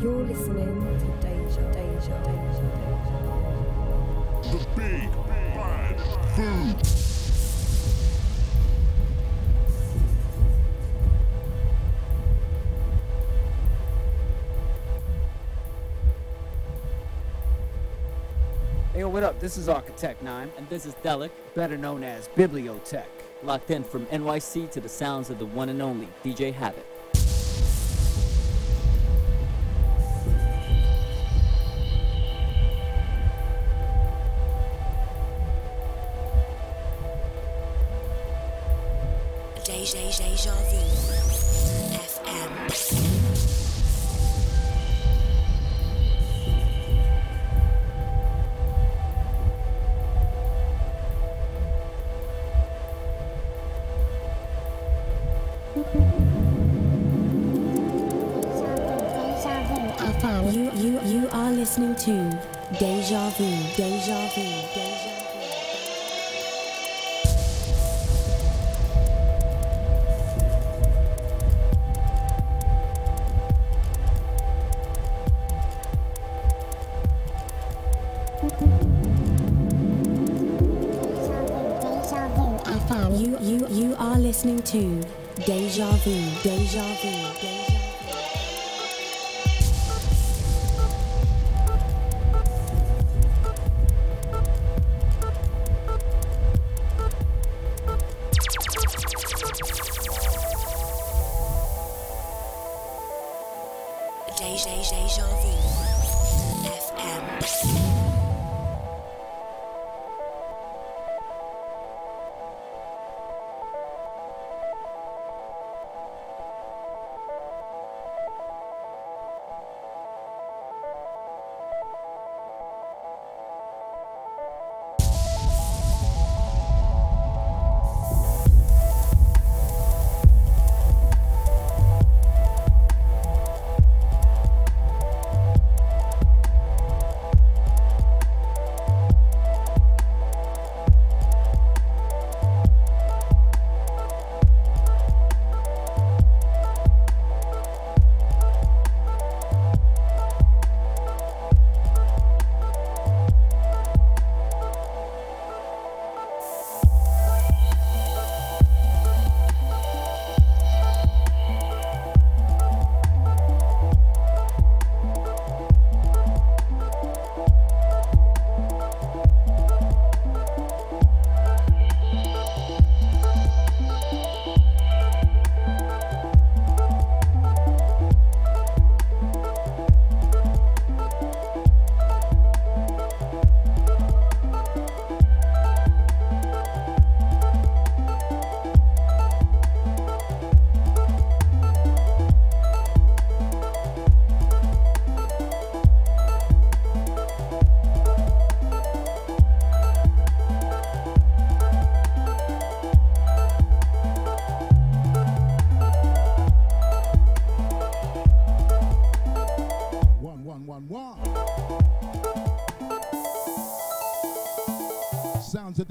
You're listening to Deja, Deja, Deja, Deja. The big bad food. Hey, yo, what up? This is Architect 9, And this is Delic, better known as Bibliotech. locked in from NYC to the sounds of the one and only DJ Havoc.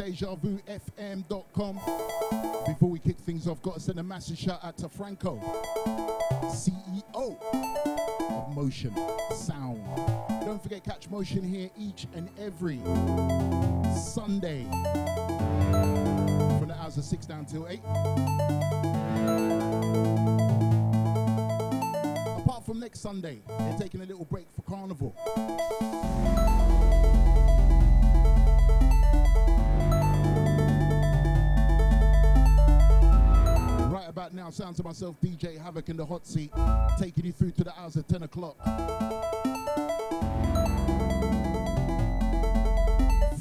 Sounds of deja vu fm.com. Before we kick things off, got to send a massive shout out to Franco, CEO of Motion Sound. Don't forget, catch Motion here each and every Sunday from the hours of 6 down till 8. Apart from next Sunday, they're taking a little break for Carnival. Right now, sounds of myself, DJ Havoc in the hot seat, taking you through to the hours of 10 o'clock.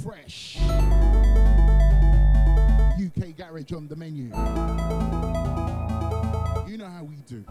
Fresh. UK Garage on the menu. You know how we do.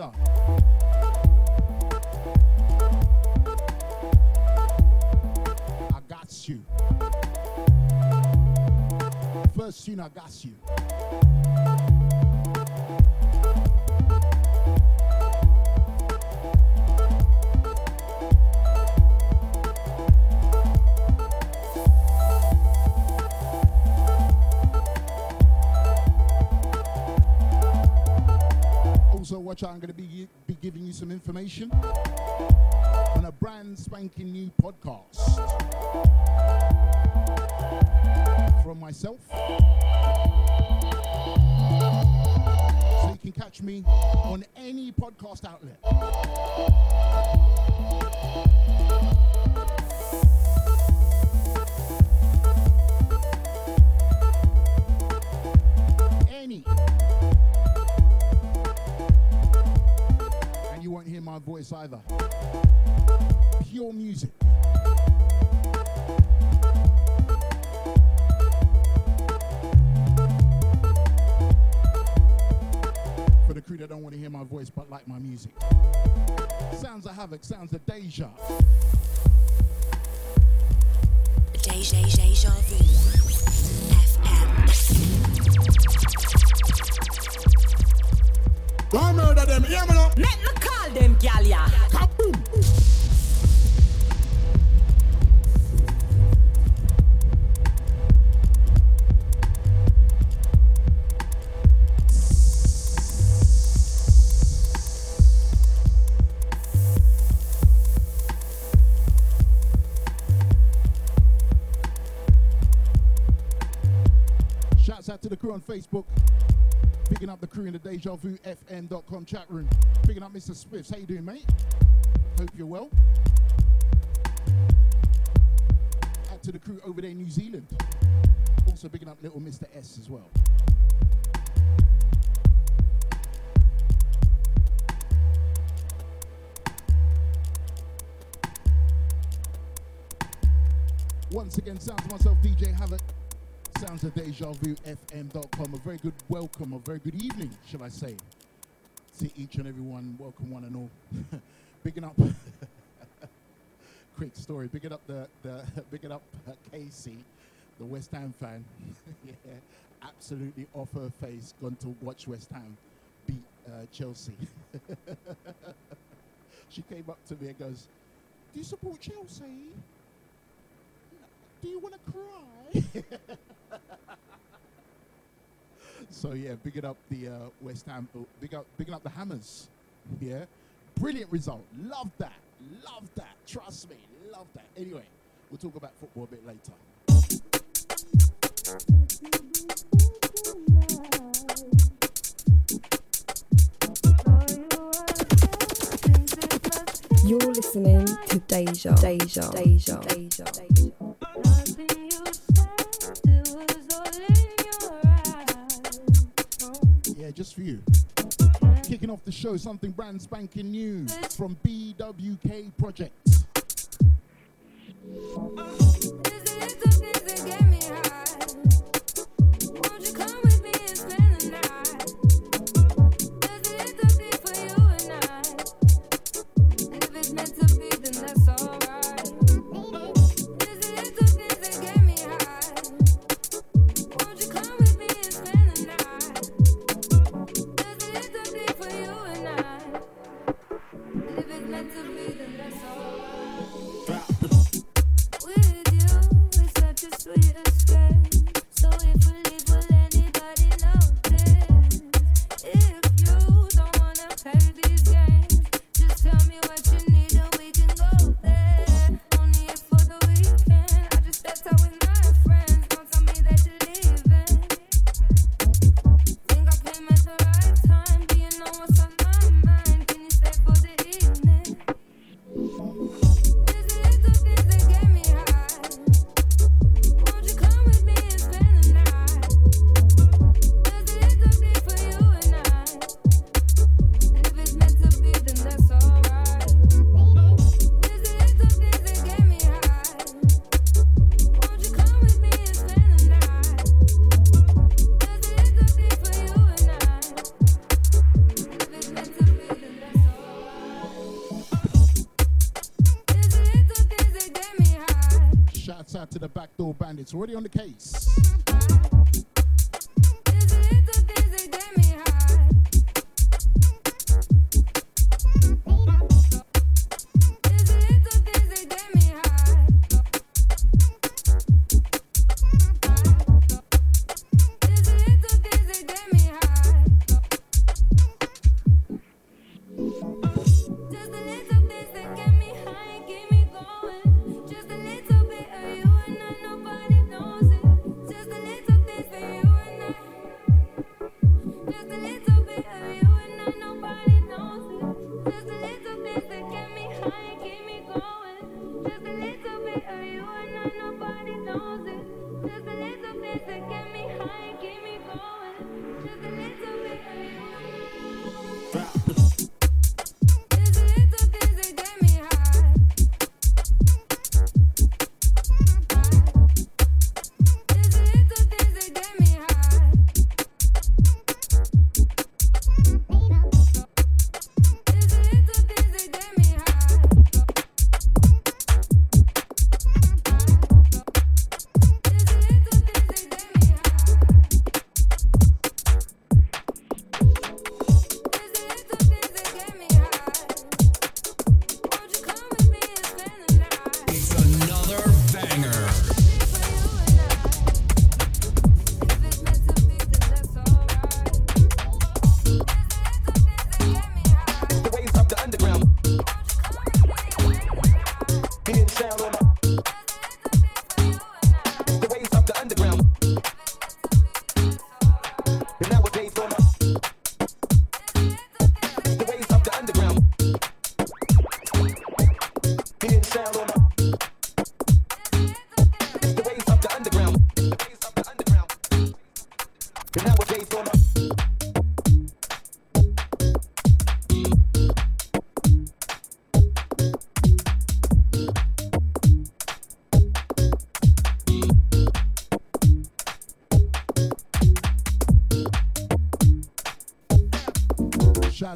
Michaela. I got you. First tune, I got you. Information on a brand spanking new podcast crew on Facebook. Picking up the crew in the Deja Vu FM.com chat room. Picking up Mr. Swift. How you doing, mate? Hope you're well. Out to the crew over there in New Zealand. Also picking up little Mr. S as well. Once again, sounds to myself, DJ Havoc. Sounds of Deja Vu FM.com. A very good welcome, a very good evening, shall I say, to each and every one. Welcome, one and all. Bigging up. Quick story. Bigging up the, the bigging up uh, Casey, the West Ham fan. yeah, absolutely off her face, gone to watch West Ham beat uh, Chelsea. she came up to me and goes, "Do you support Chelsea? Do you want to cry?" So yeah, bigging up the uh, West Ham, uh, big up, bigging up the Hammers. Yeah, brilliant result. Love that. Love that. Trust me, love that. Anyway, we'll talk about football a bit later. You're listening to Deja, Deja, Deja, Deja, Deja. Yeah, just for you. Kicking off the show, something brand spanking new from BWK Projects. to the backdoor bandits. Already on the case.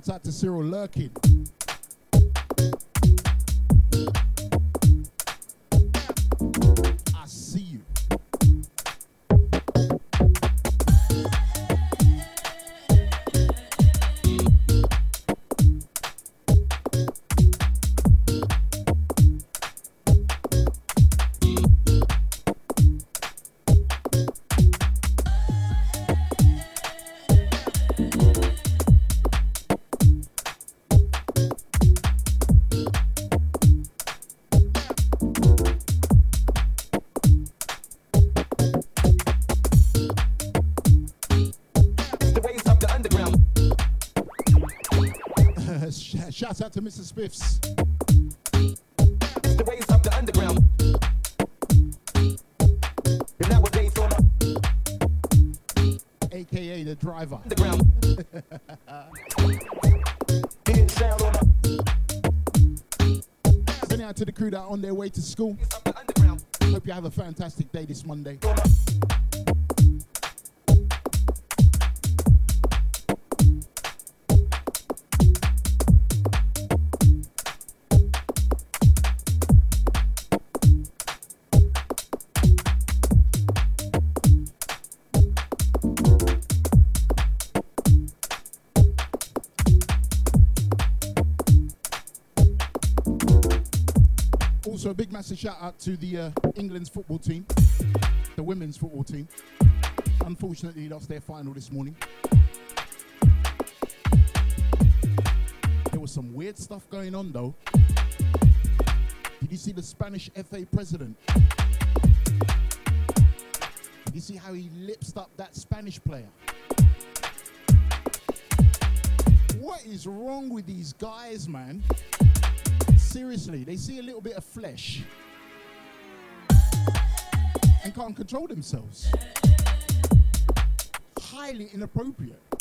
Shouts out to Cyril Lurkin. Mr. Spiffs. The ways of the underground. AKA the driver. Sending out to the crew that are on their way to school. Hope you have a fantastic day this Monday. a shout out to the uh, England's football team, the women's football team. Unfortunately, lost their final this morning. There was some weird stuff going on though. Did you see the Spanish FA president? Did you see how he lips up that Spanish player? What is wrong with these guys, man? seriously, they see a little bit of flesh and can't control themselves. Highly inappropriate.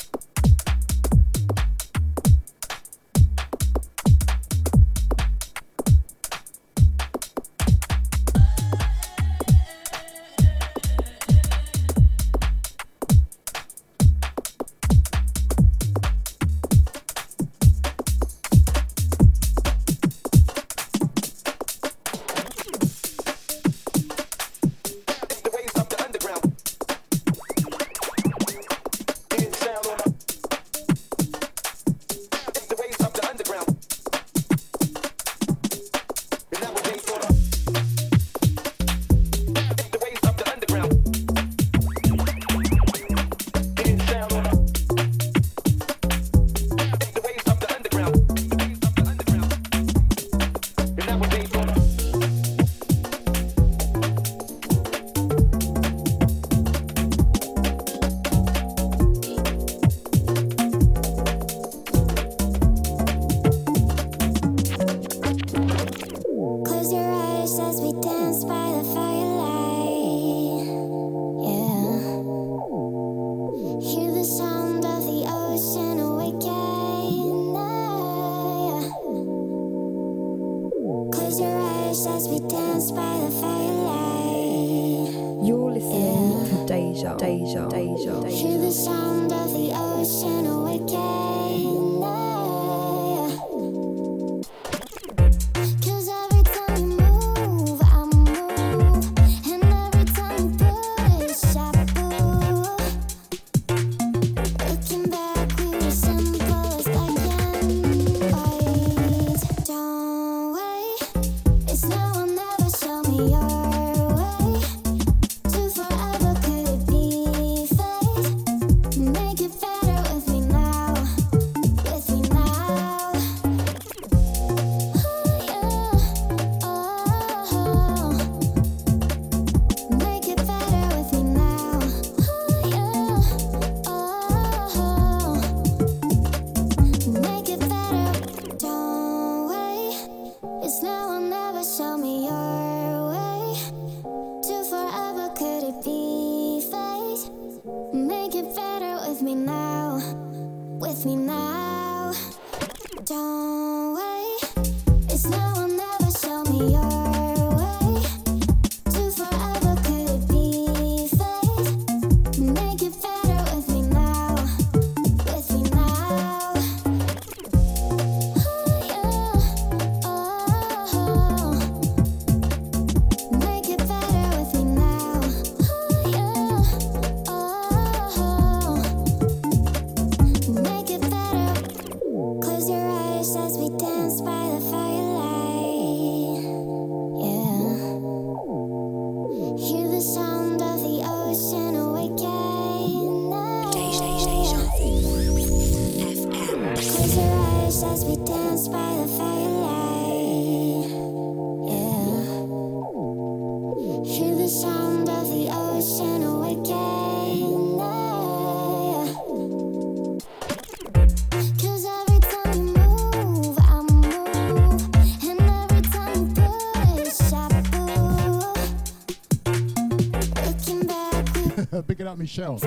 about Michelle.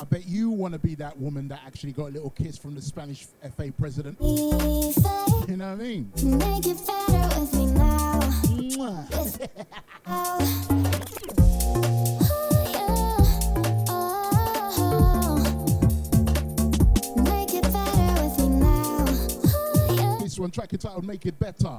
I bet you want to be that woman that actually got a little kiss from the Spanish FA president. You know what I mean? Make it better with me now. This one, track entitled Make It Better.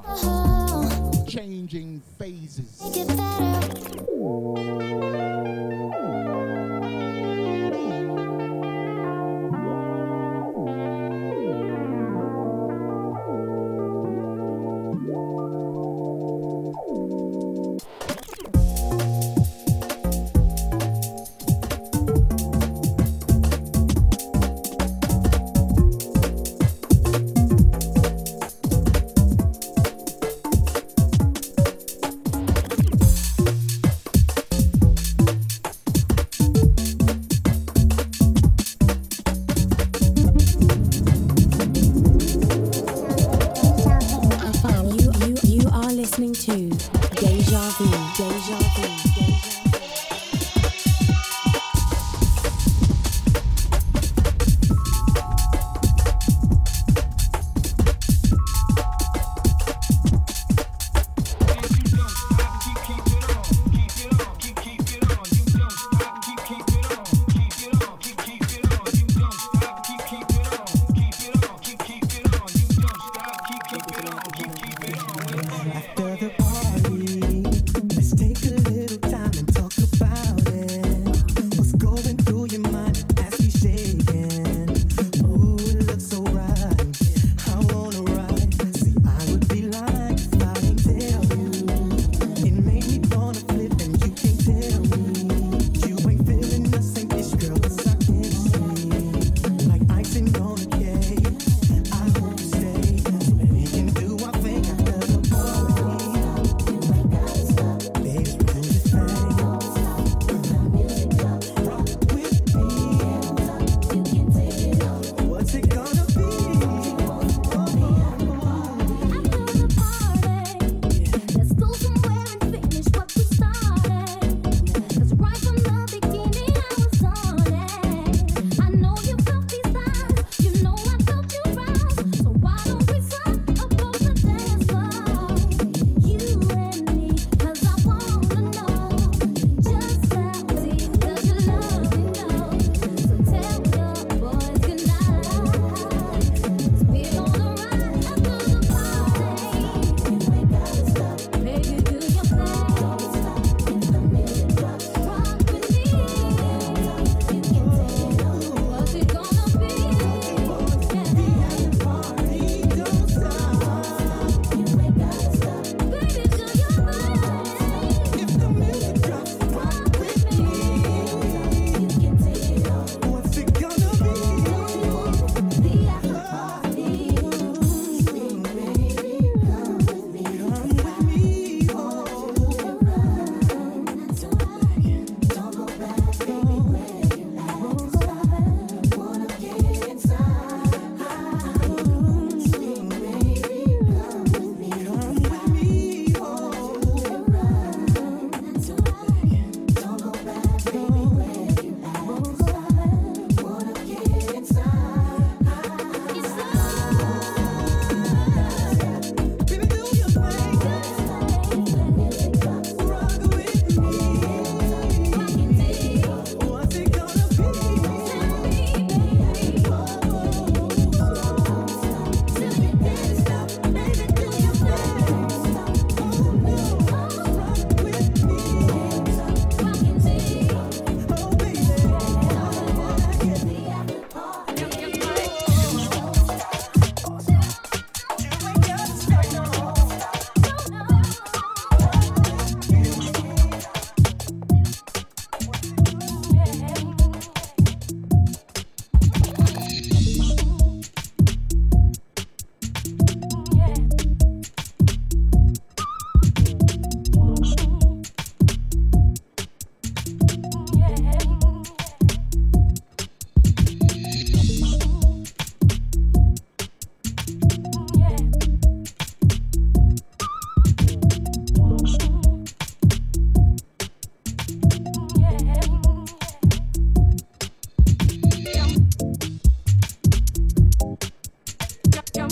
Taking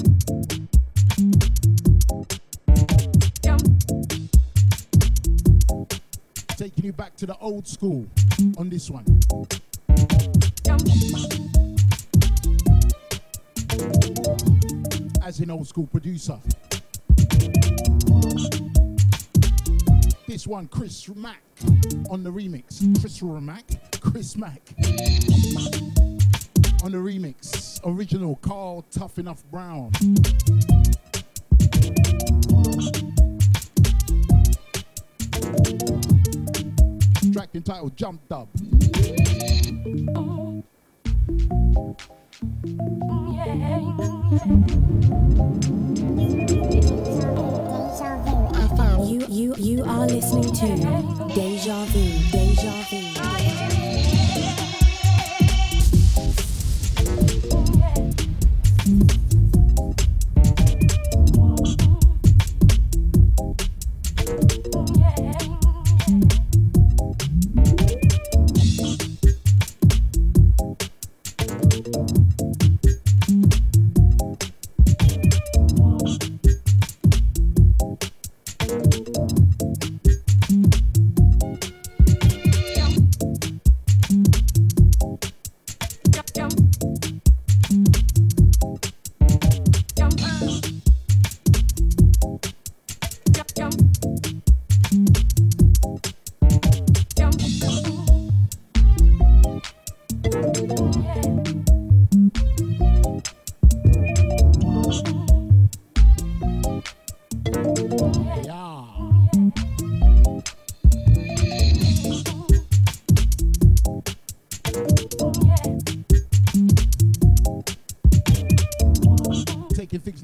you back to the old school on this one. As an old school producer. This one, Chris Mack on the remix. Chris Mack. Chris Mack. On the remix. Original Carl Tough Enough Brown. Track entitled Jump Dub. You you you are listening to Deja Vu. Deja Vu.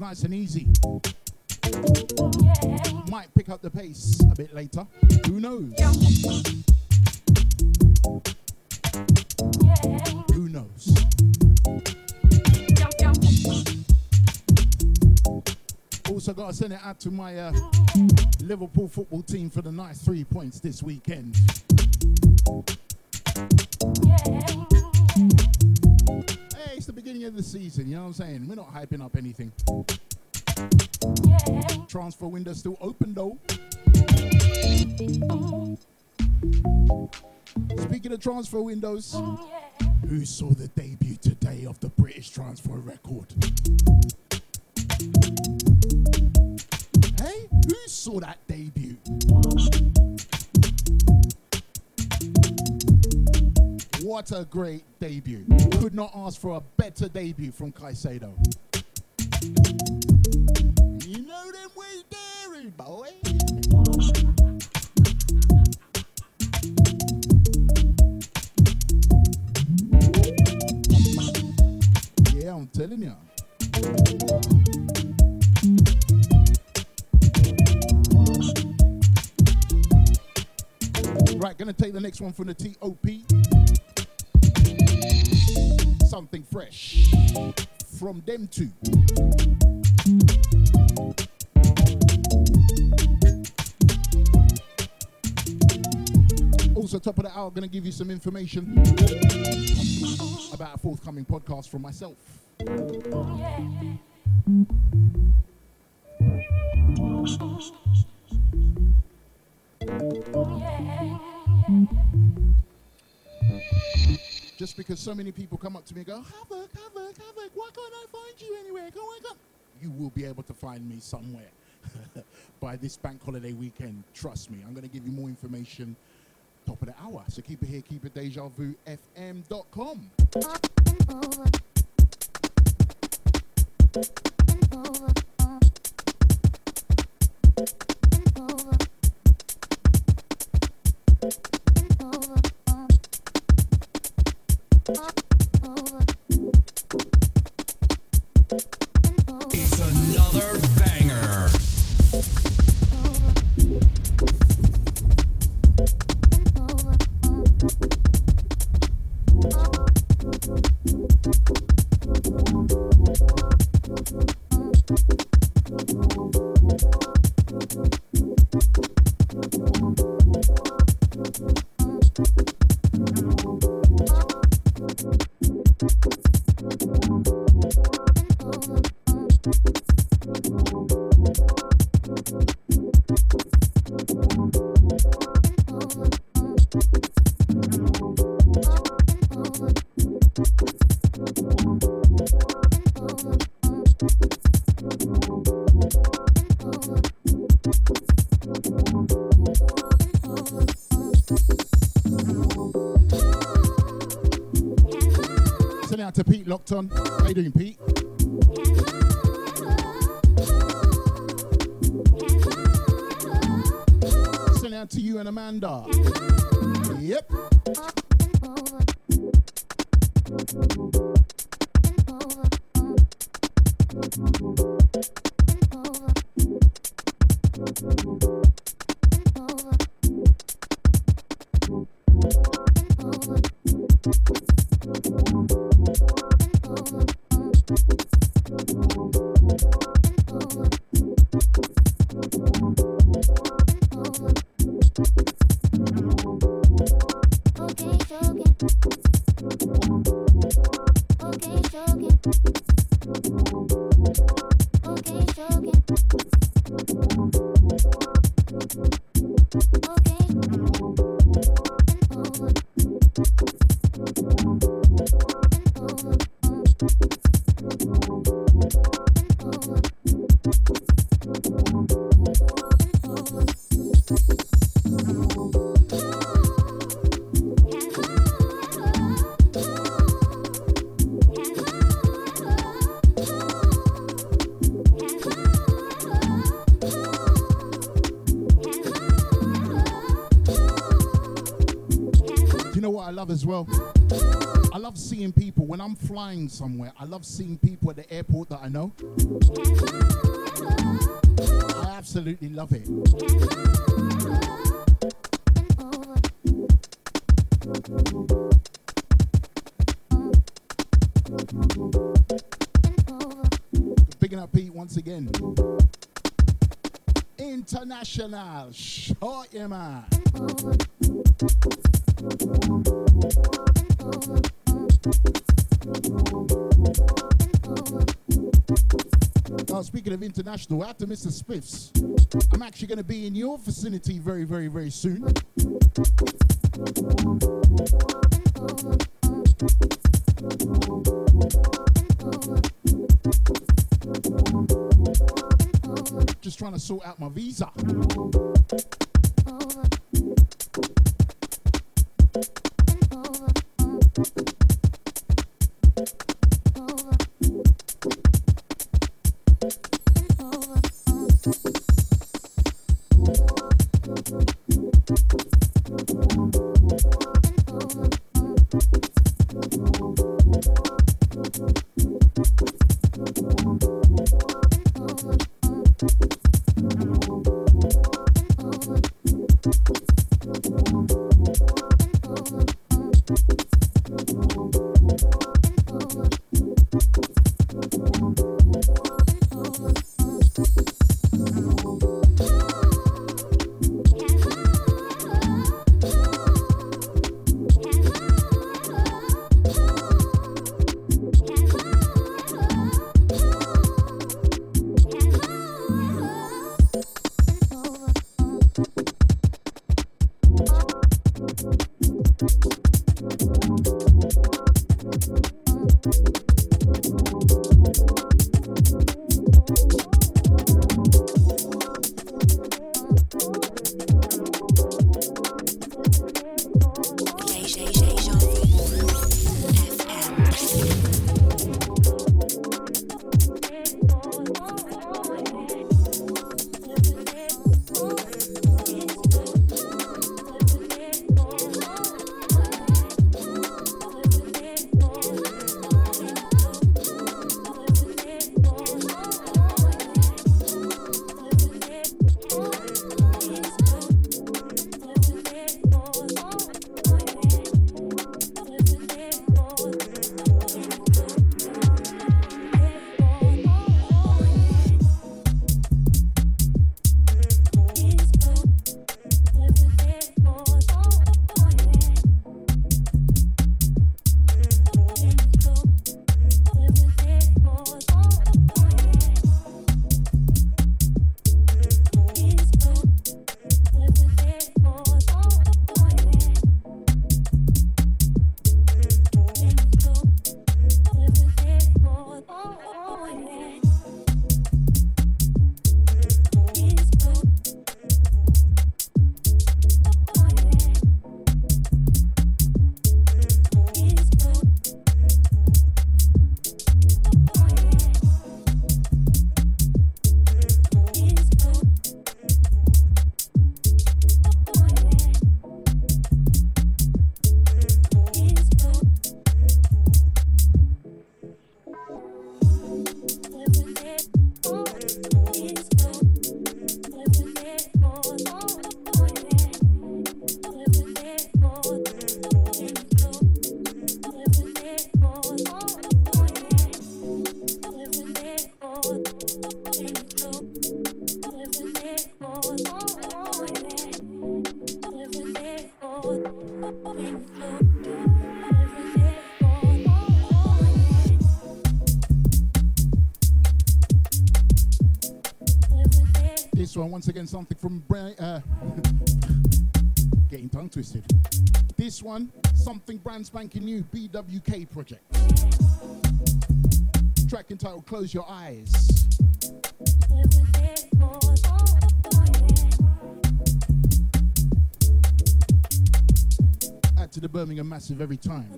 Nice and easy. Might pick up the pace a bit later. Who knows? Who knows? Also, got to send it out to my uh, Liverpool football team for the nice three points this weekend. Of the season, you know what I'm saying? We're not hyping up anything. Transfer window still open though. Speaking of transfer windows, who saw the debut today of the British transfer record? Hey, who saw that debut? What a great debut. Could not ask for a better debut from Caicedo. You know them way daring, boy. Yeah, I'm telling you. Right, gonna take the next one from the TOP. Something fresh from them too. Also, top of the hour, gonna give you some information about a forthcoming podcast from myself. Just because so many people come up to me and go, Havoc, Havoc, Havoc, why can't I find you anywhere? Go on, go. You will be able to find me somewhere by this bank holiday weekend. Trust me. I'm going to give you more information top of the hour. So keep it here, keep it deja vu fm.com. It's banger. To Pete locked on. How you doing, Pete? Love as well? I love seeing people when I'm flying somewhere. I love seeing people at the airport that I know. I absolutely love it. Picking up Pete once again. International. Short yeah, man. Now, speaking of international, after Mr. Spiffs, I'm actually going to be in your vicinity very, very, very soon. Just trying to sort out my visa. Twisted. This one, something brand spanking new, BWK project. Track entitled "Close Your Eyes." Add to the Birmingham Massive every time.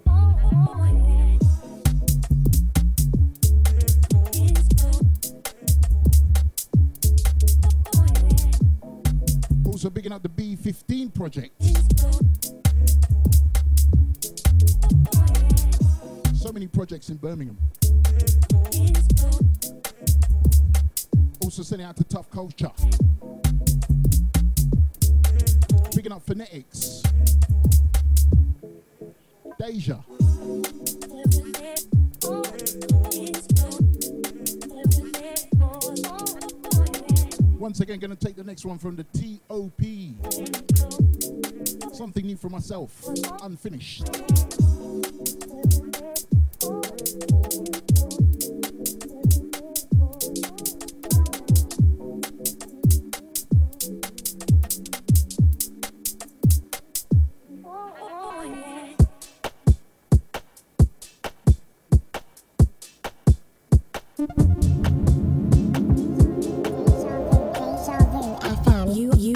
Also bigging up the B15 project. So many projects in Birmingham. Also sending out to Tough Culture. Picking up Phonetics. Deja. Once again, gonna take the next one from the TOP. Something new for myself. Unfinished.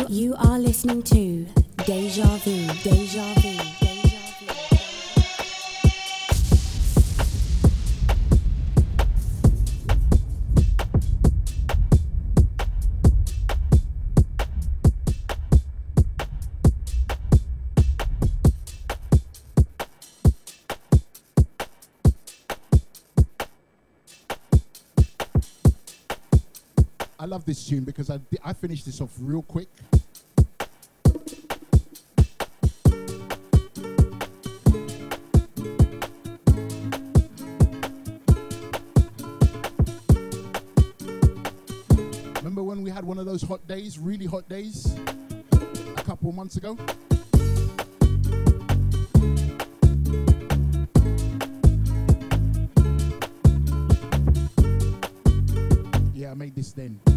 You are listening to Deja Vu. Deja Vu. Deja Vu. I love this tune because I, I finished this off real quick. Those hot days, really hot days, a couple months ago? Yeah, I made this then.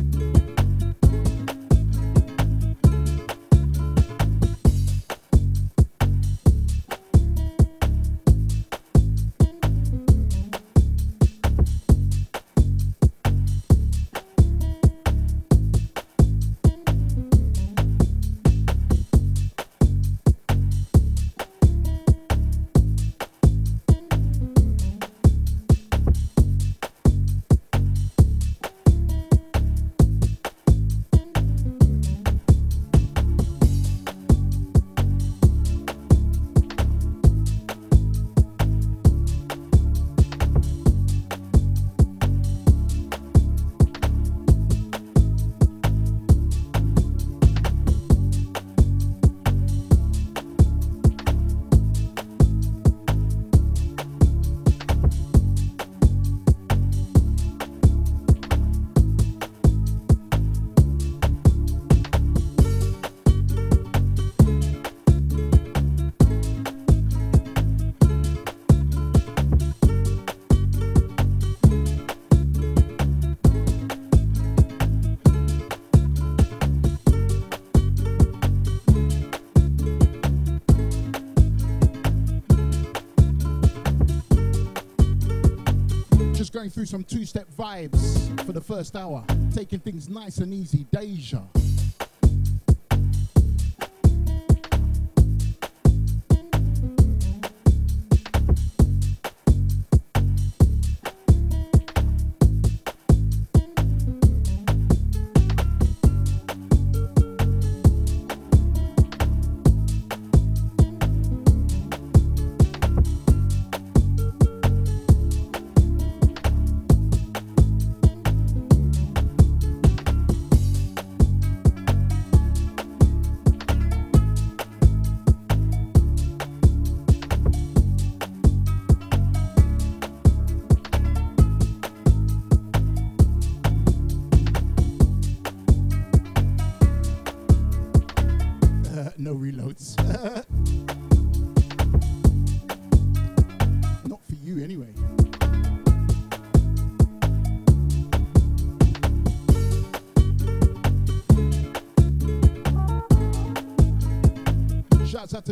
Going through some two step vibes for the first hour, taking things nice and easy. Deja.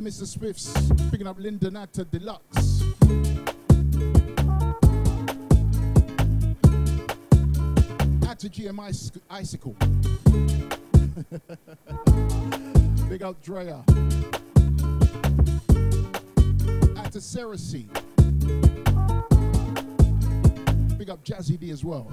Mr. Swifts. Picking up Linda Nata Deluxe. Out to GMI Icicle. Big up Drea. Out to Cersei. Big up Jazzy D as well.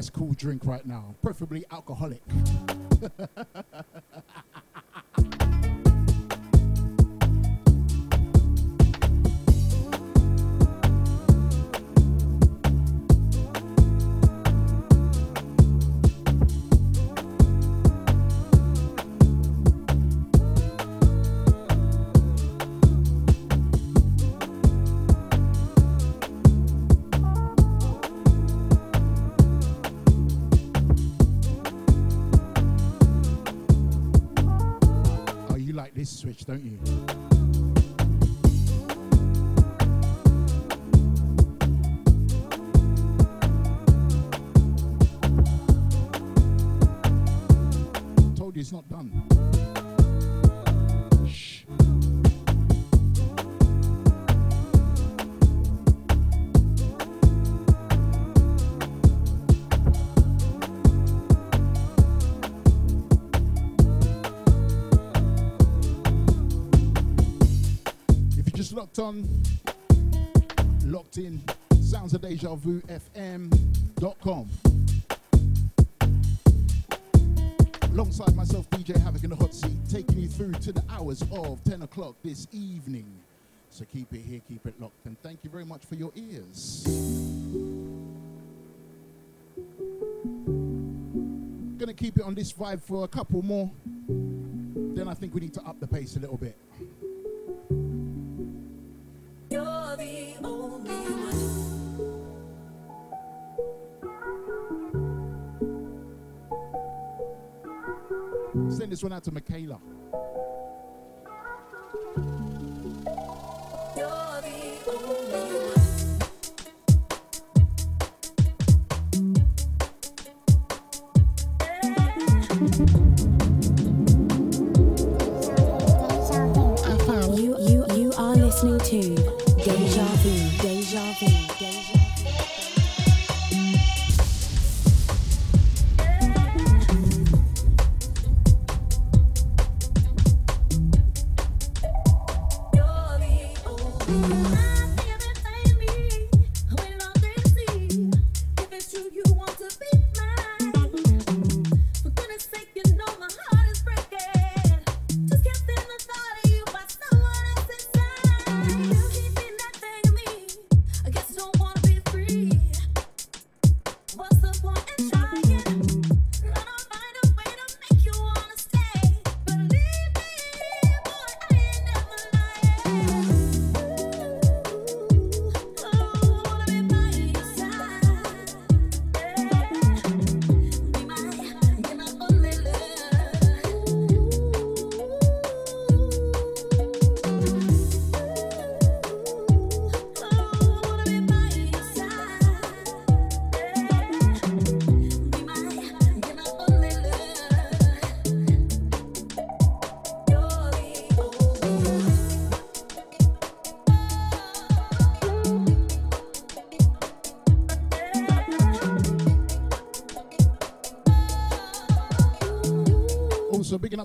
Nice cool drink right now, preferably alcoholic. on, locked in, sounds of deja vu fm.com. Alongside myself, DJ Havoc in the hot seat, taking you through to the hours of 10 o'clock this evening. So keep it here, keep it locked, and thank you very much for your ears. Gonna keep it on this vibe for a couple more. Then I think we need to up the pace a little bit. Send this one out to Michaela. You're the only one.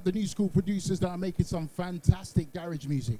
the new school producers that are making some fantastic garage music.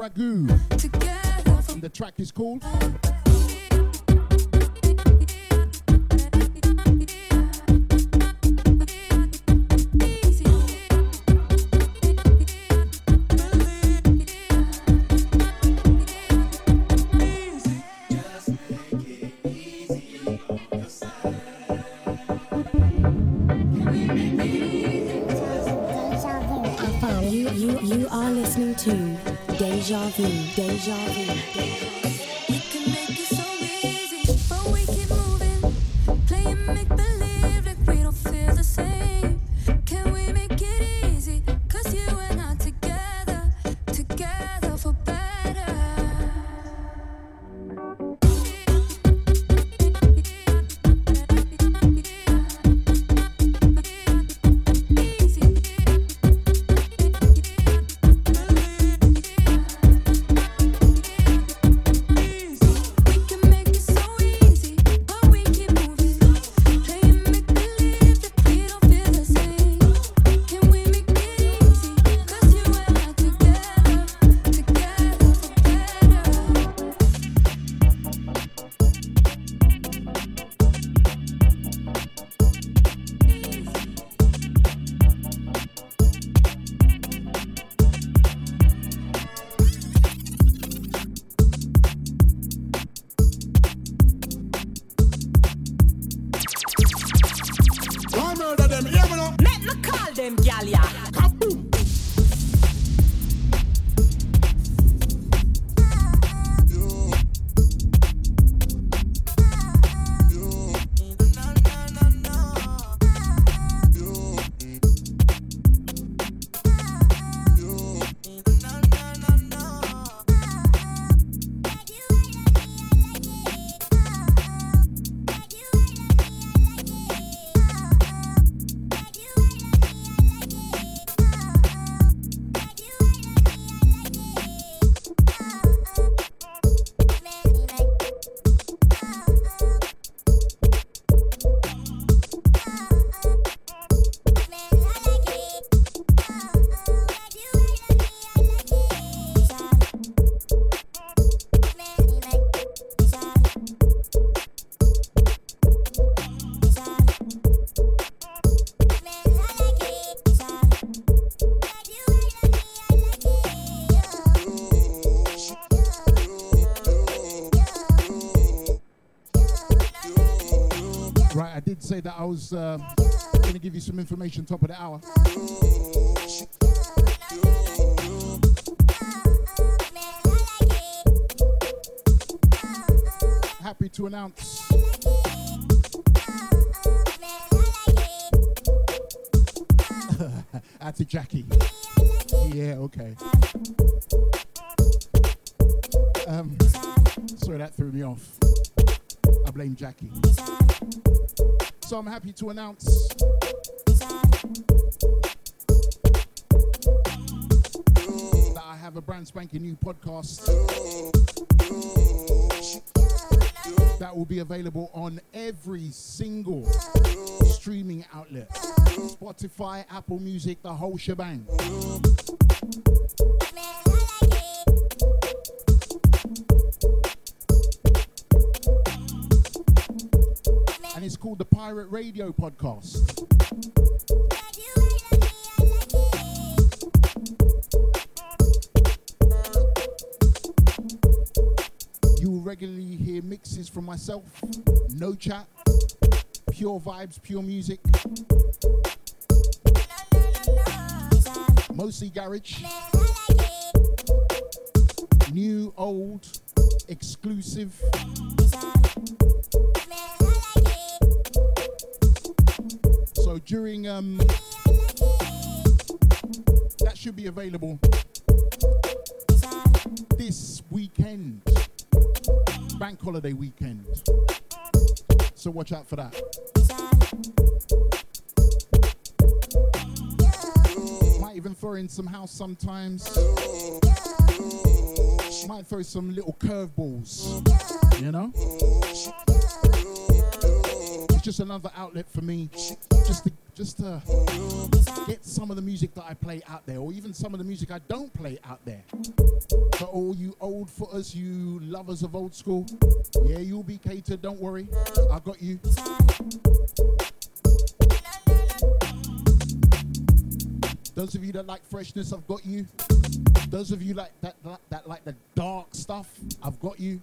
Ragu. And the track is called. Say that I was uh, going to give you some information top of the hour. Happy to announce Auntie Jackie. Yeah, okay. Um, sorry, that threw me off. I blame Jackie. So I'm happy to announce. That I have a brand spanking new podcast. That will be available on every single streaming outlet. Spotify, Apple Music, the whole shebang. The Pirate Radio Podcast. You will regularly hear mixes from myself, no chat, pure vibes, pure music. Mostly garage. New, old, exclusive. During um that should be available this weekend. Bank holiday weekend. So watch out for that. Might even throw in some house sometimes. Might throw some little curveballs. You know? It's just another outlet for me, just to just to get some of the music that I play out there, or even some of the music I don't play out there. For all you old footers, you lovers of old school, yeah, you'll be catered. Don't worry, I've got you. Those of you that like freshness, I've got you. Those of you like that, that, that like the dark stuff, I've got you.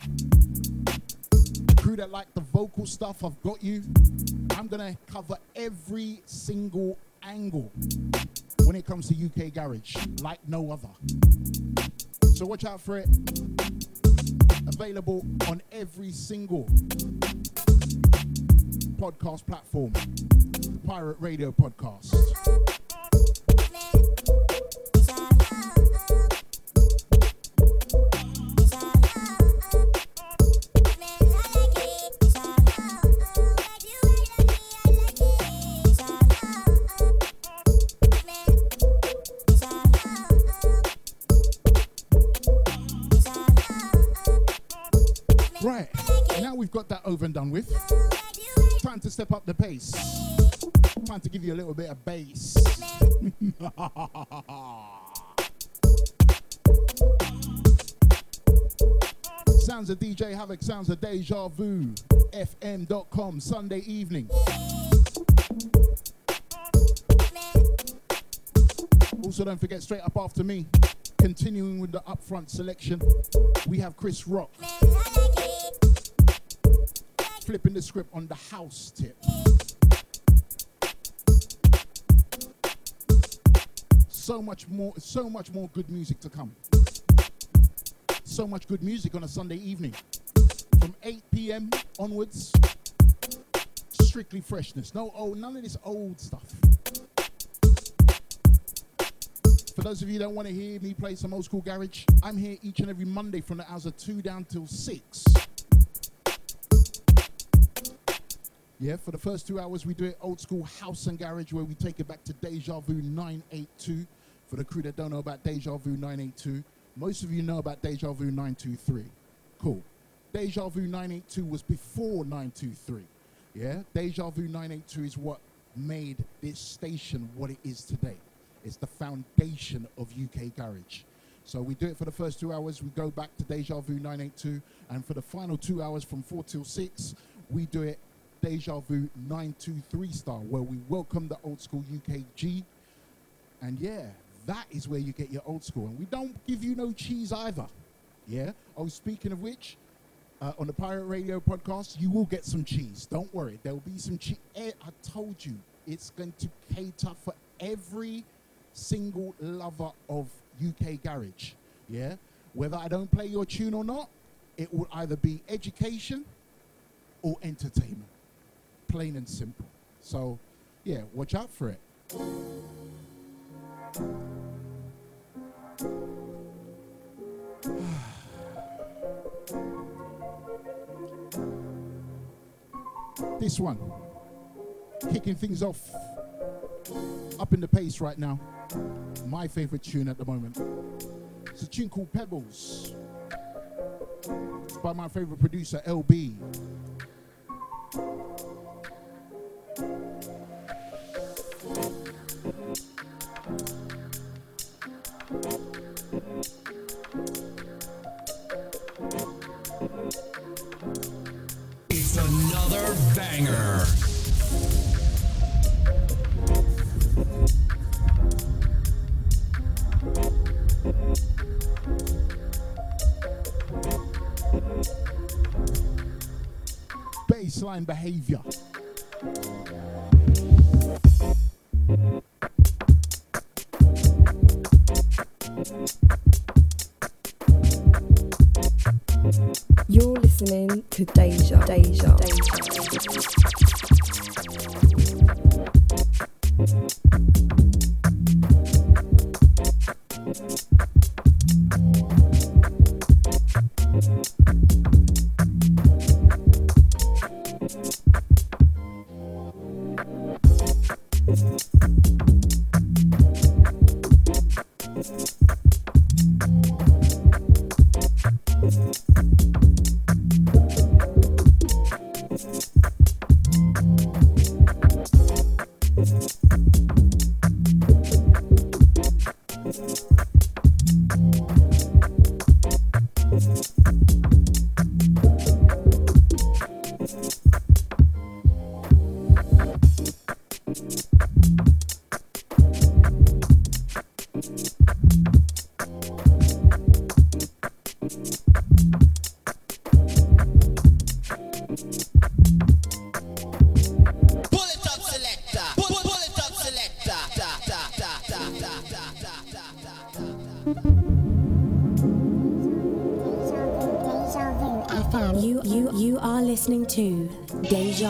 Crew that like the vocal stuff, I've got you. I'm gonna cover every single angle when it comes to UK garage, like no other. So watch out for it. Available on every single podcast platform. Pirate Radio Podcast. Got that over and done with. Time to step up the pace. Time to give you a little bit of bass. sounds of DJ Havoc, sounds of Deja Vu, FM.com, Sunday evening. Also, don't forget, straight up after me, continuing with the upfront selection, we have Chris Rock flipping the script on the house tip. So much more, so much more good music to come. So much good music on a Sunday evening. From 8 p.m. onwards, strictly freshness. No, old, none of this old stuff. For those of you that don't want to hear me play some old school garage, I'm here each and every Monday from the hours of 2 down till 6. Yeah, for the first two hours, we do it old school house and garage where we take it back to Deja Vu 982. For the crew that don't know about Deja Vu 982, most of you know about Deja Vu 923. Cool. Deja Vu 982 was before 923. Yeah, Deja Vu 982 is what made this station what it is today. It's the foundation of UK garage. So we do it for the first two hours. We go back to Deja Vu 982, and for the final two hours from four till six, we do it Deja Vu 923 style, where we welcome the old school UKG. And yeah, that is where you get your old school. And we don't give you no cheese either. Yeah? Oh, speaking of which, uh, on the Pirate Radio podcast, you will get some cheese. Don't worry. There will be some cheese. I told you, it's going to cater for every single lover of UK garage. Yeah? Whether I don't play your tune or not, it will either be education or entertainment. Plain and simple. So, yeah, watch out for it. this one, kicking things off, up in the pace right now. My favorite tune at the moment. It's a tune called Pebbles by my favorite producer, LB. Banger. Baseline behavior. You're listening to Deja. Deja. Deja.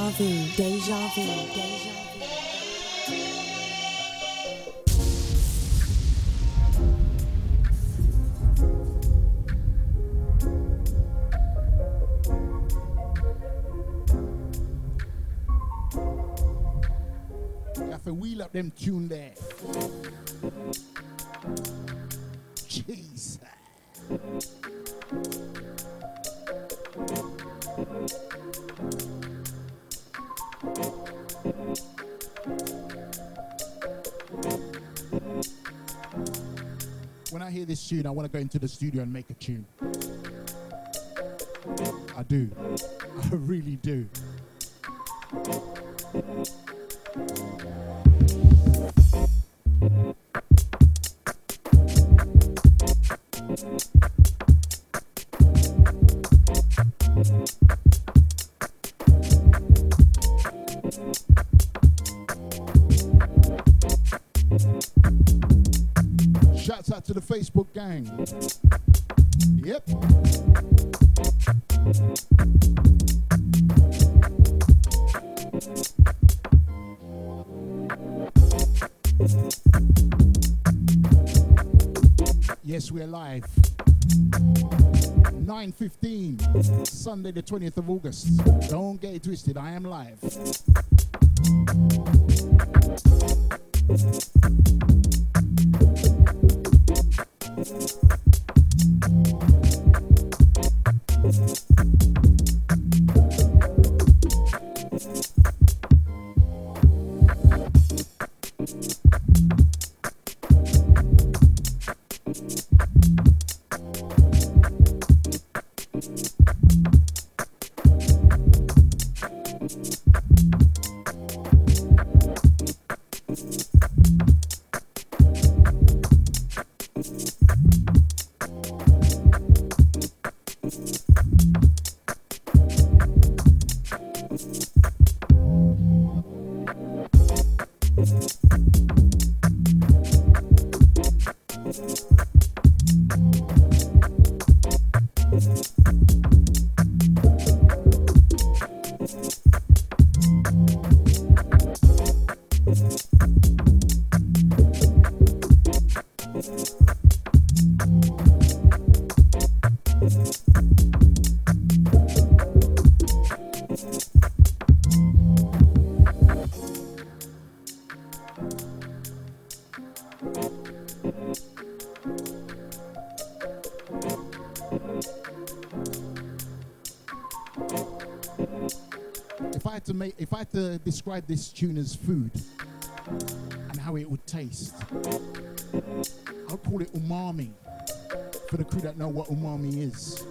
Deja Vu. Deja Vu. Wheel up them tune Tune, I want to go into the studio and make a tune. I do. I really do. Gang. Yep. Yes, we're live. 9.15, Sunday the 20th of August. Don't get it twisted, I am live. Describe this tune as food and how it would taste, I'll call it umami. For the crew that know what umami is.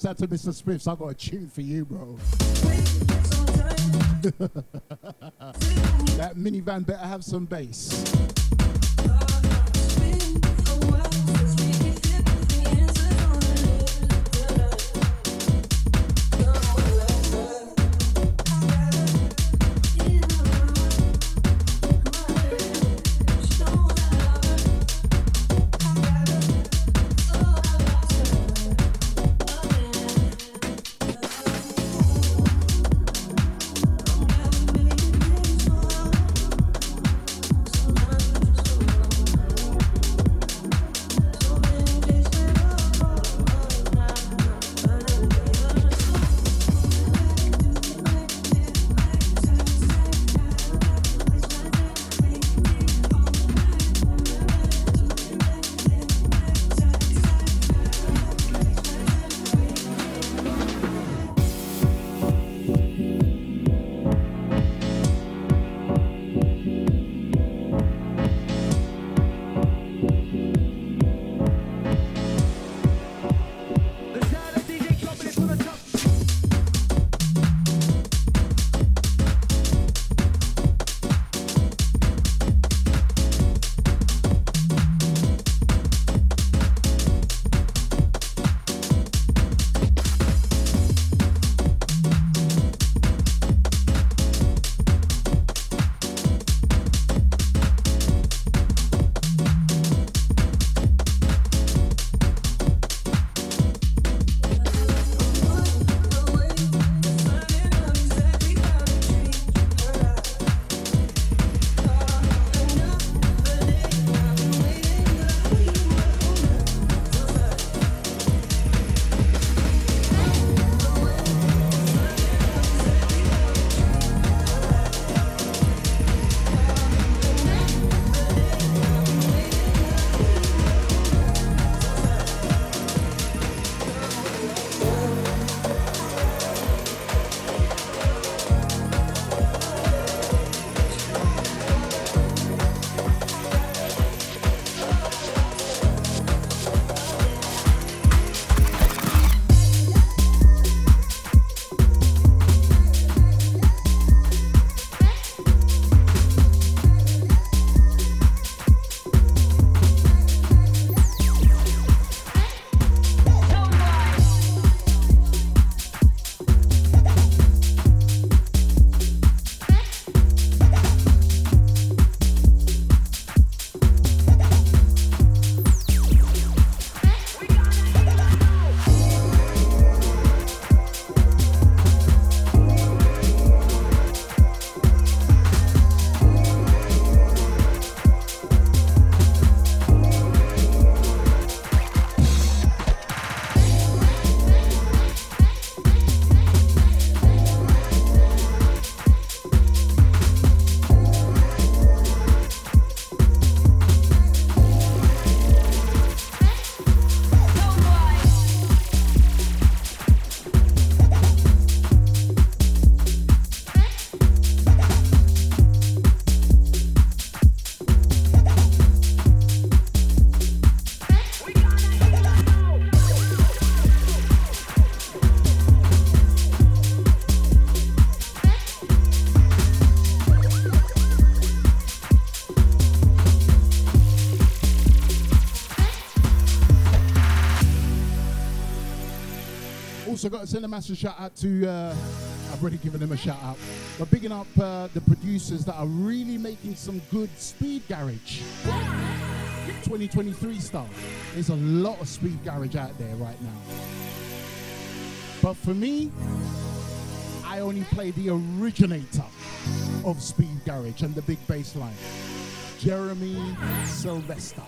Shouts out to Mr. Spriffs. I got a tune for you, bro. that minivan better have some bass. Also got to send a massive shout out to, uh, I've already given them a shout out, but bigging up uh, the producers that are really making some good speed garage. 2023 style. There's a lot of speed garage out there right now. But for me, I only play the originator of speed garage and the big bass line, Jeremy Sylvester.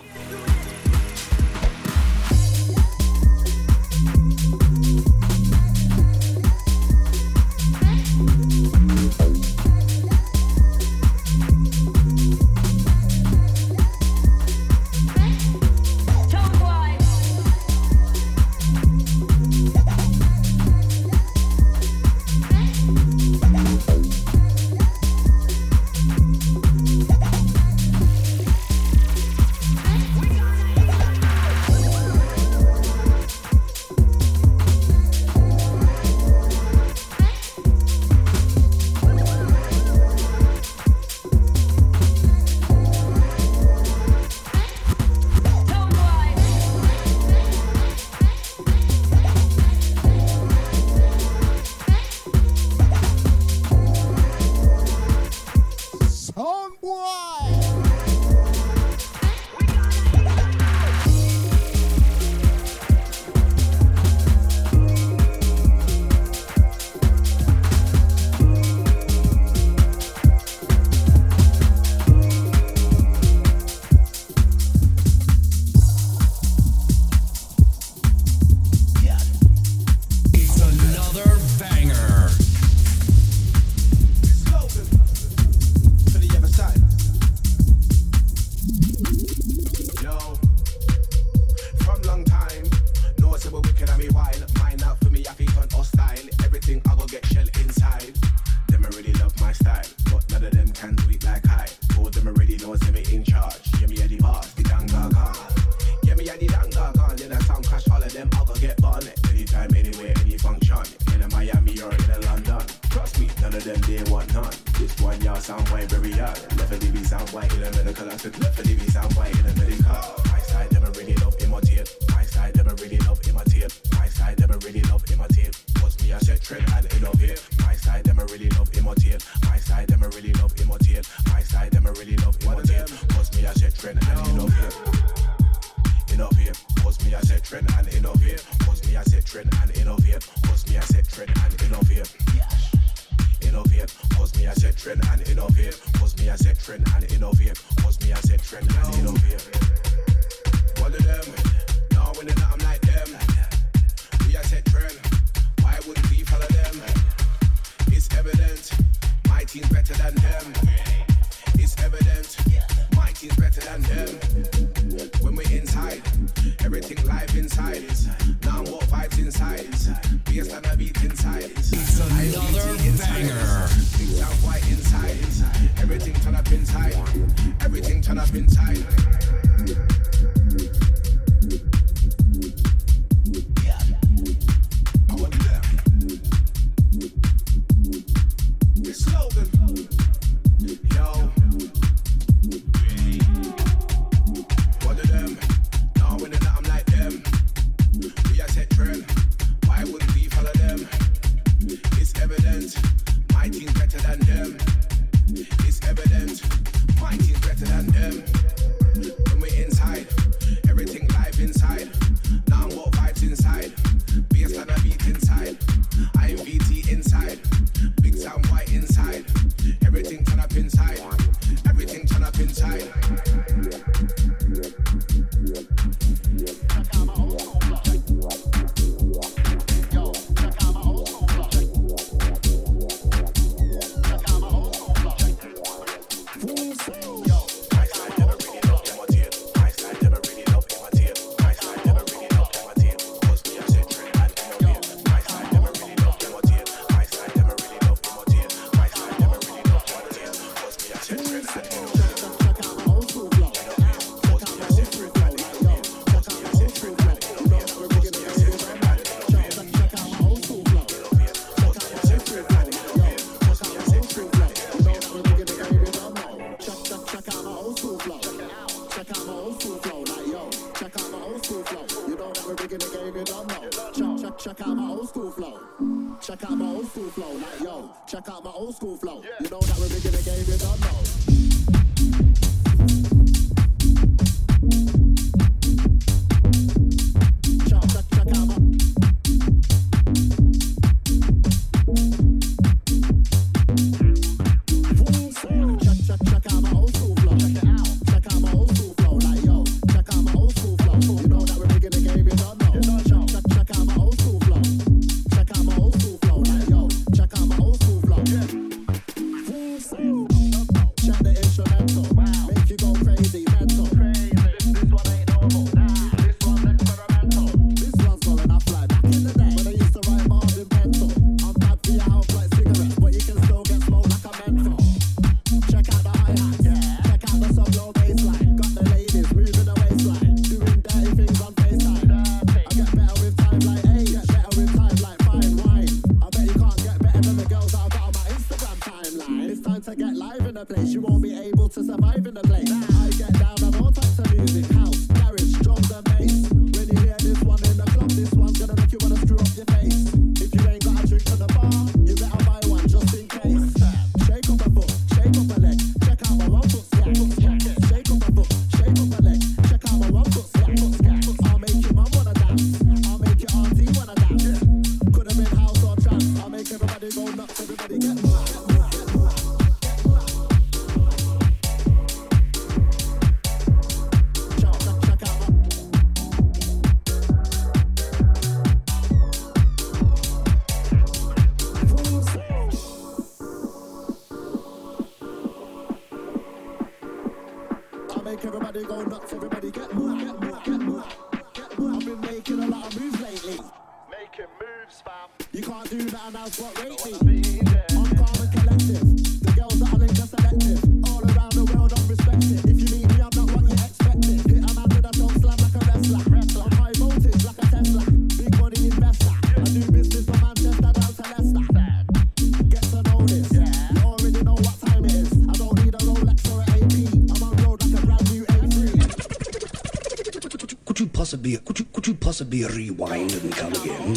possibly could you could you possibly rewind and come again?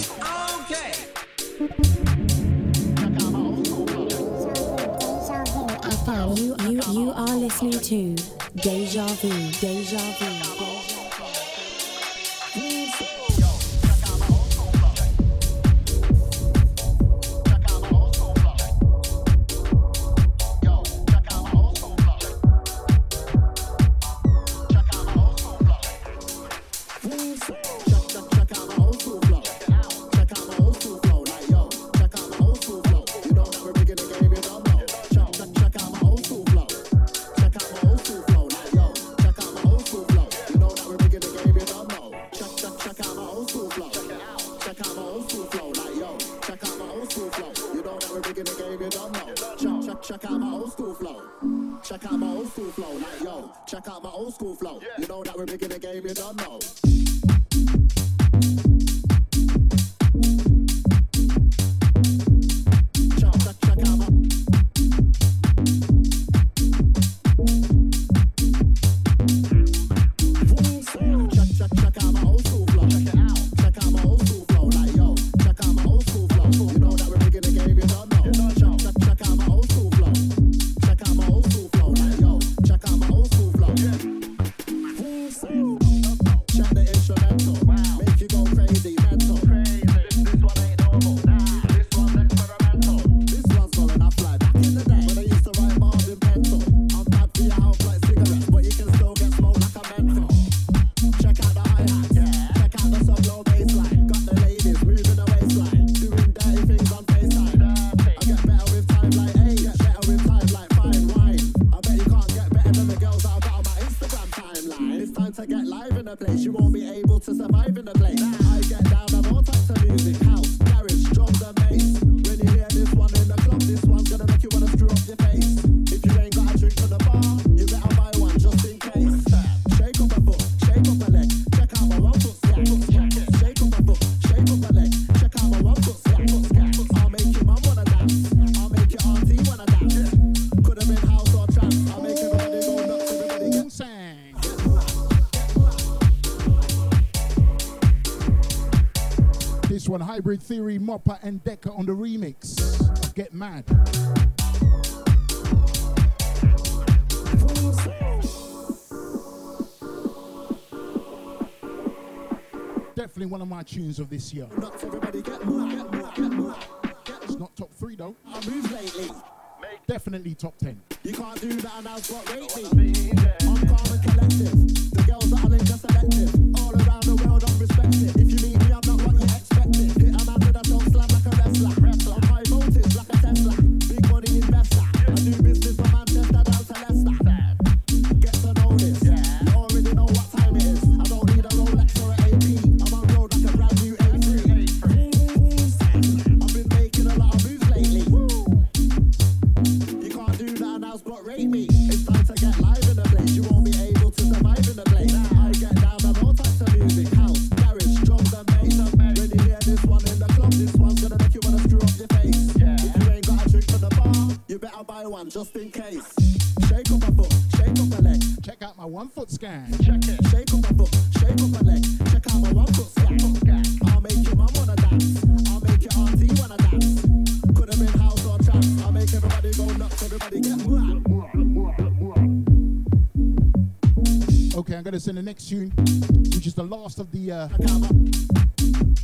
Okay. You, you, you are listening to Deja Vu, Deja Vu. Hybrid Theory, Mopper, and Decker on the remix. Get mad. Definitely one of my tunes of this year. It's not top three though. Definitely top ten. You can't do that and I've got. us in the next tune, which is the last of the uh,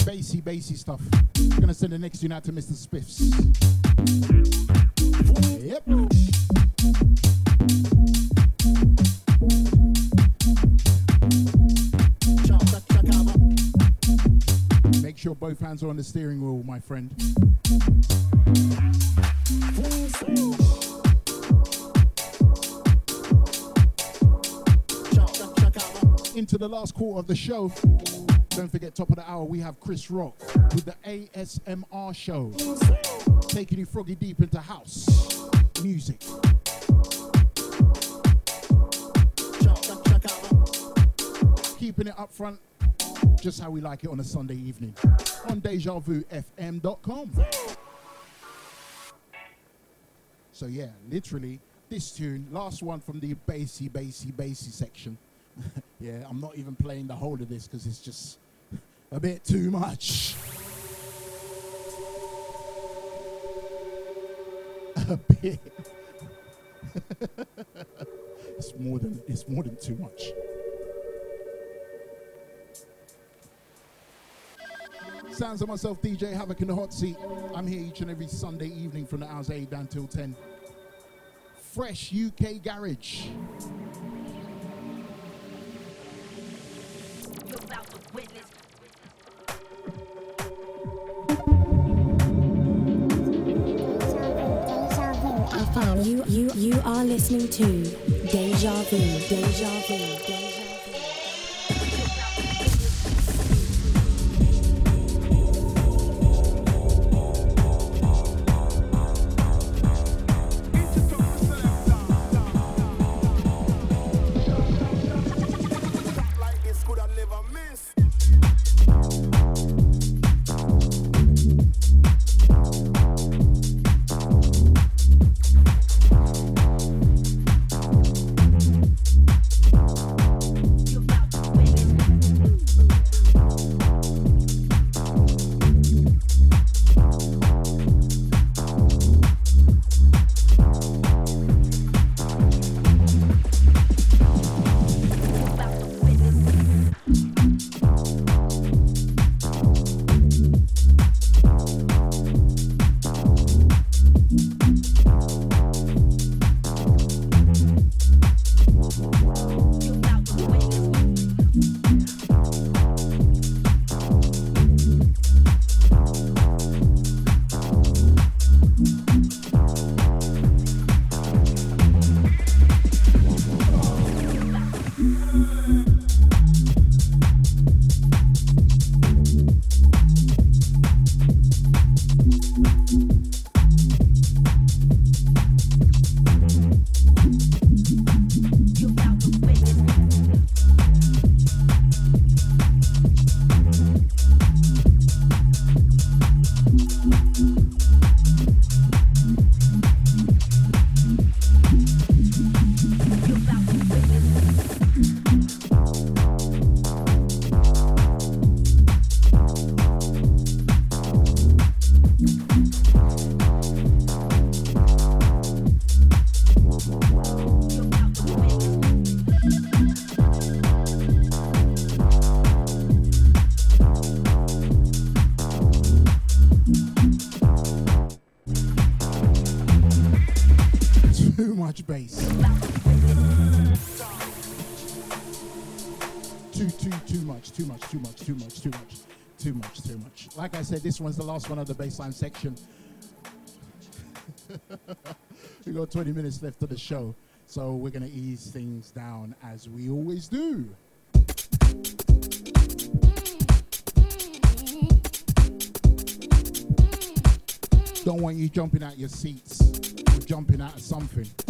bassy, bassy stuff. We're gonna send the next tune out to Mr. Spiffs. Yep. sure both hands are on the steering wheel, my friend. the last quarter of the show. Don't forget, top of the hour, we have Chris Rock with the ASMR show, taking you froggy deep into house music. Keeping it up front, just how we like it on a Sunday evening on DejaVuFM.com. So yeah, literally this tune, last one from the bassy, bassy, bassy section. yeah, I'm not even playing the whole of this because it's just a bit too much. a bit. it's more than it's more than too much. Sounds of myself, DJ Havoc in the hot seat. I'm here each and every Sunday evening from the hours 8 down till 10. Fresh UK Garage. You you you are listening to Deja Vu. Deja Vu. Deja Like This one's the last one of the bassline section. We've got 20 minutes left of the show, so we're gonna ease things down as we always do. Don't want you jumping out your seats or jumping out of something.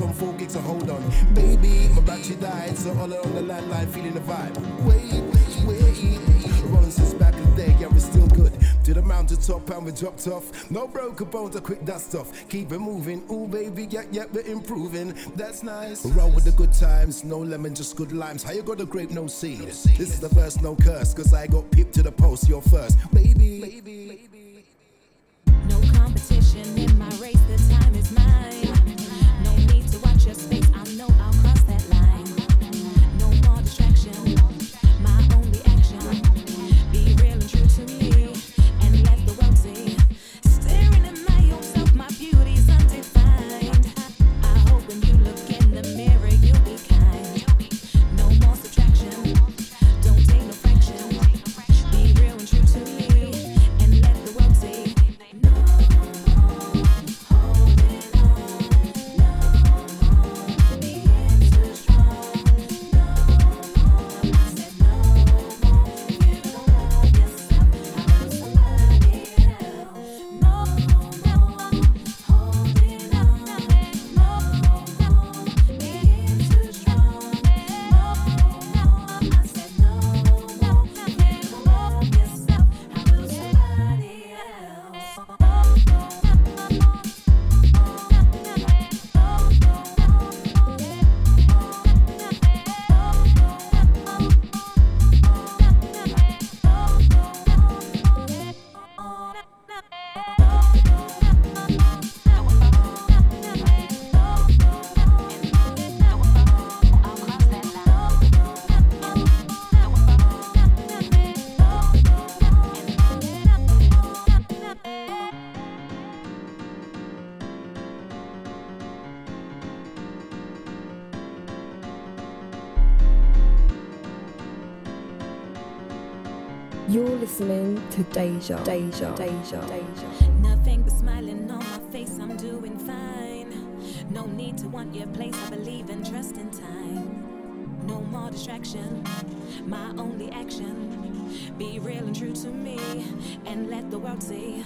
On four gigs? So hold on, baby. My battery died, so all on the landline, feeling the vibe. Wait, wait. Rolling since back in the day, yeah, we're still good. To the mountain top and we dropped off. No broken bones, a quick dust off. Keep it moving, ooh baby, yeah, yeah, we're improving. That's nice. Roll with the good times, no lemon, just good limes. How you got a grape, no seed? This is the verse, no curse, cause I got pipped to the post, you're first. Baby, baby. No competition in my race, the time is mine. To Deja, Deja, Deja, Deja. Nothing but smiling on my face, I'm doing fine. No need to want your place, I believe in trust in time. No more distraction. My only action. Be real and true to me and let the world see.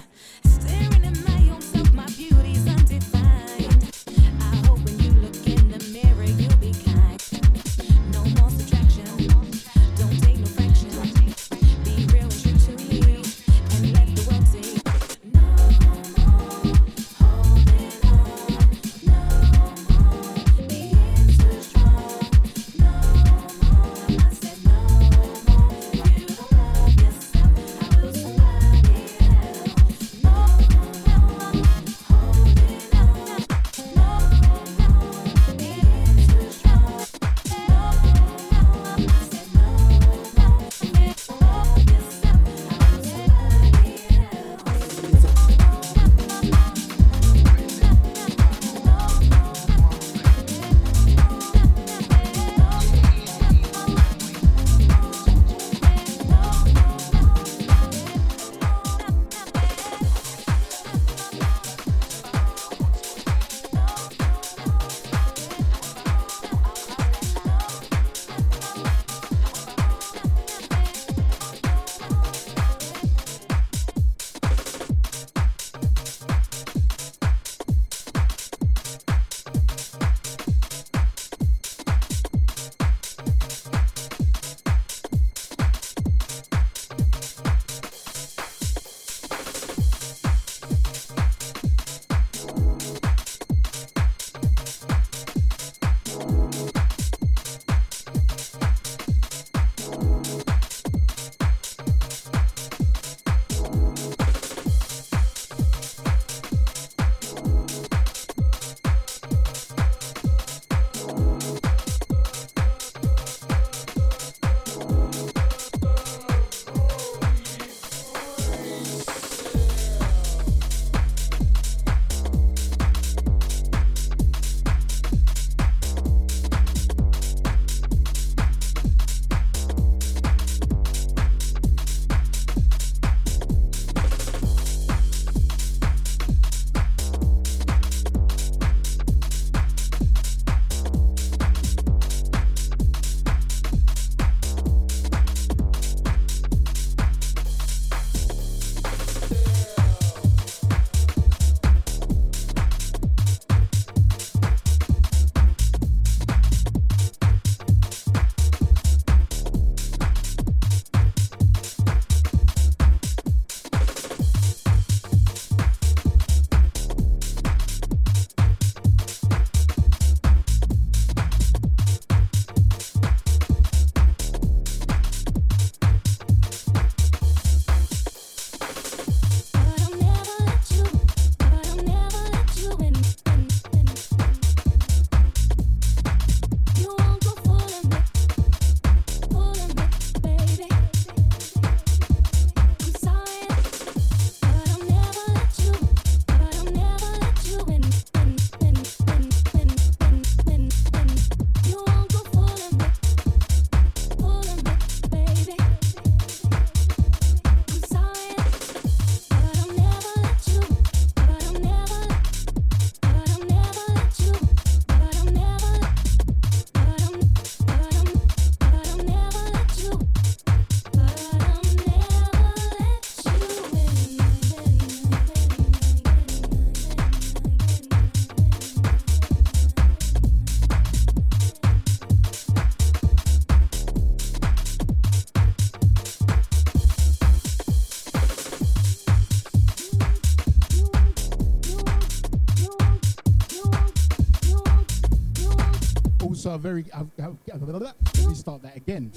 A very. I, I, let me start that again.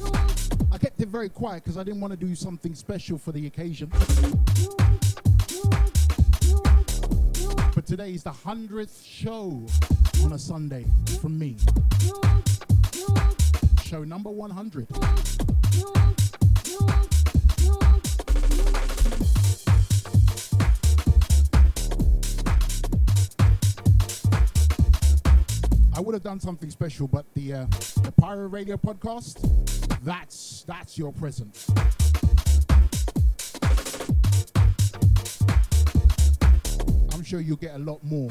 I kept it very quiet because I didn't want to do something special for the occasion. But today is the hundredth show on a Sunday from me. Show number 100. Have done something special, but the uh, the Pirate Radio podcast, that's that's your present. I'm sure you'll get a lot more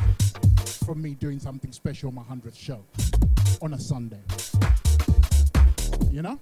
from me doing something special on my 100th show on a Sunday. You know?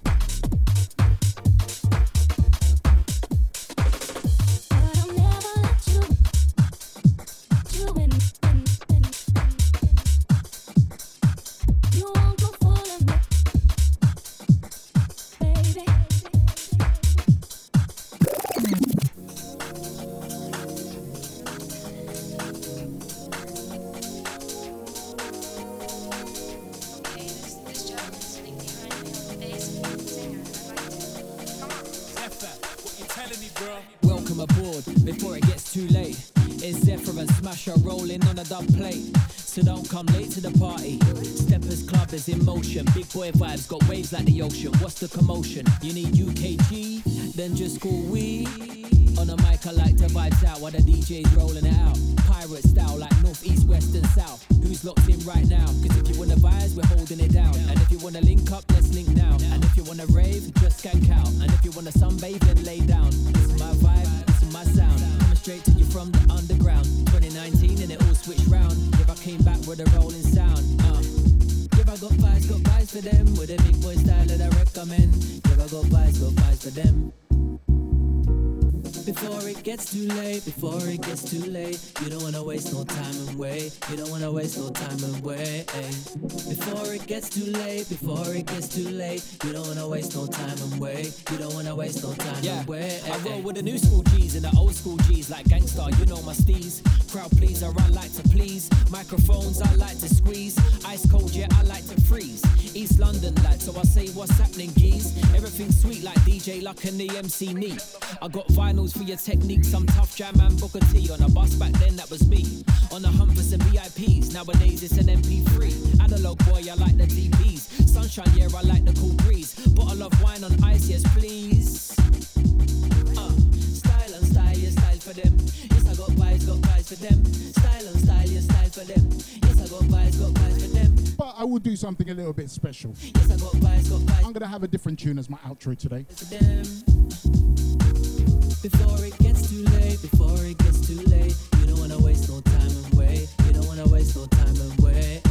Welcome aboard before it gets too late. It's Zephyr and Smasher rolling on a dub plate. So don't come late to the party. Steppers Club is in motion. Big boy vibes got waves like the ocean. What's the commotion? You need UKG? Then just call we. On the mic, I like to vibes out while the DJ's rolling it out. Pirate style like north, east, west, and south. Who's locked in right now? Cause if you wanna vibes, we're holding it down. And if you wanna link up, let's link now. And if you wanna rave, just skank out. And if you wanna sunbathe, then lay down. This is my vibe, this is my sound. Coming straight to you from the underground. 2019 and it all switched round. If I came back with a rolling sound. Uh. If I got vibes, got vibes for them. With a big boy style that I recommend. If I got vibes, got vibes for them. Before it gets too late, before it gets too late, you don't wanna waste no time and wait. You don't wanna waste no time and wait. Before it gets too late, before it gets too late, you don't wanna waste no time and wait. You don't wanna waste no time Yeah, and wait. I roll with the new school G's and the old school G's like gangsta. you know my steez. Crowd pleaser, I like to please. Microphones, I like to squeeze. Ice cold, yeah, I like to freeze. East London lad, so I say what's happening, geez. Everything sweet like DJ Luck and the MC Neat. I got vinyls for your techniques, I'm Tuff Jam and Booker T. On a bus back then, that was me. On the hunt for some VIPs, nowadays it's an MP3. Analog boy, I like the DPs. Sunshine, yeah, I like the cool breeze. Bottle of wine on ice, yes, please. Uh, style and style, yeah, style for them. Yes, I got vibes, got vibes for them. Style and style, yeah, style for them. Yes, But I will do something a little bit special. I'm gonna have a different tune as my outro today. Before it gets too late, before it gets too late, you don't wanna waste no time and wait. You don't wanna waste no time and wait.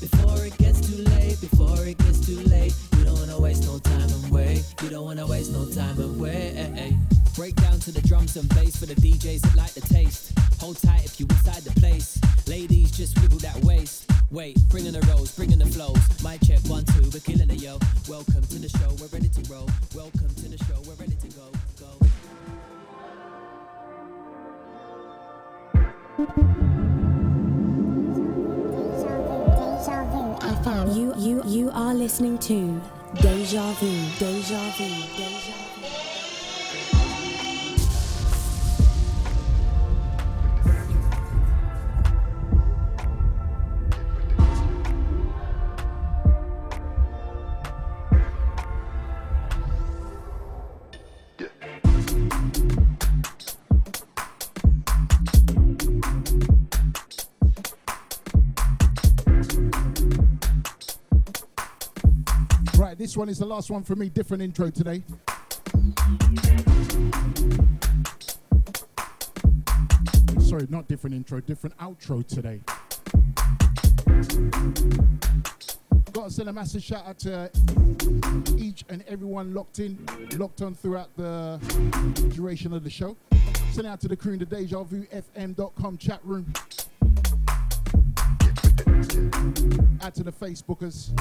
Before it gets too late, before it gets too late, you don't wanna waste no time and wait. You don't wanna waste no time and wait. Break down to the drums and bass for the DJs that like the taste. Hold tight if you inside the place. Ladies, just wiggle that waist. Wait, bring in the rolls, bring in the flows. My check, one, two, we're killing it, yo. Welcome to the show, we're ready to roll. Welcome to the show, we're ready to go. Go. You you you are listening to Deja Vu. Deja Vu. Deja Vu. This one is the last one for me. Different intro today. Sorry, not different intro, different outro today. Got to send a massive shout out to each and everyone locked in, locked on throughout the duration of the show. Send out to the crew in the Deja Vu FM.com chat room. Out to the Facebookers,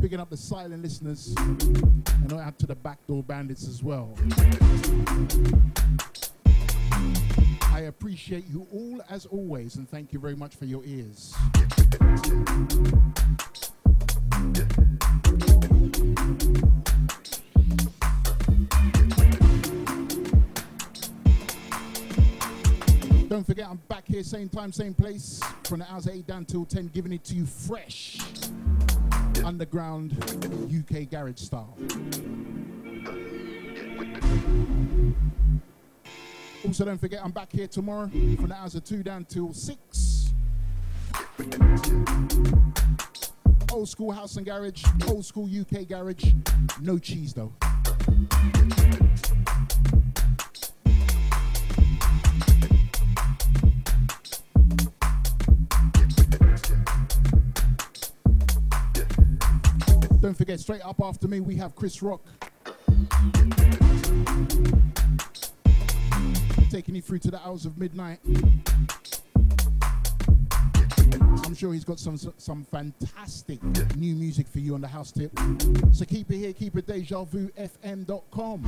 picking up the silent listeners, and out to the backdoor bandits as well. I appreciate you all as always, and thank you very much for your ears. Don't forget, I'm back here, same time, same place, from the hours of 8 down till 10, giving it to you fresh, underground UK garage style. Also, don't forget, I'm back here tomorrow from the hours of 2 down till 6. Old school house and garage, old school UK garage, no cheese though. Don't forget, straight up after me, we have Chris Rock. Taking you through to the hours of midnight. I'm sure he's got some some fantastic new music for you on the house tip. So keep it here, keep it deja vu fm.com.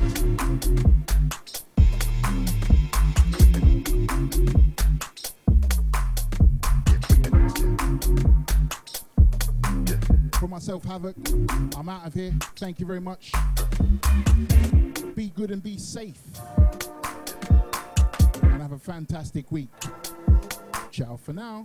For myself, Havoc, I'm out of here. Thank you very much. Be good and be safe. And have a fantastic week. Ciao for now.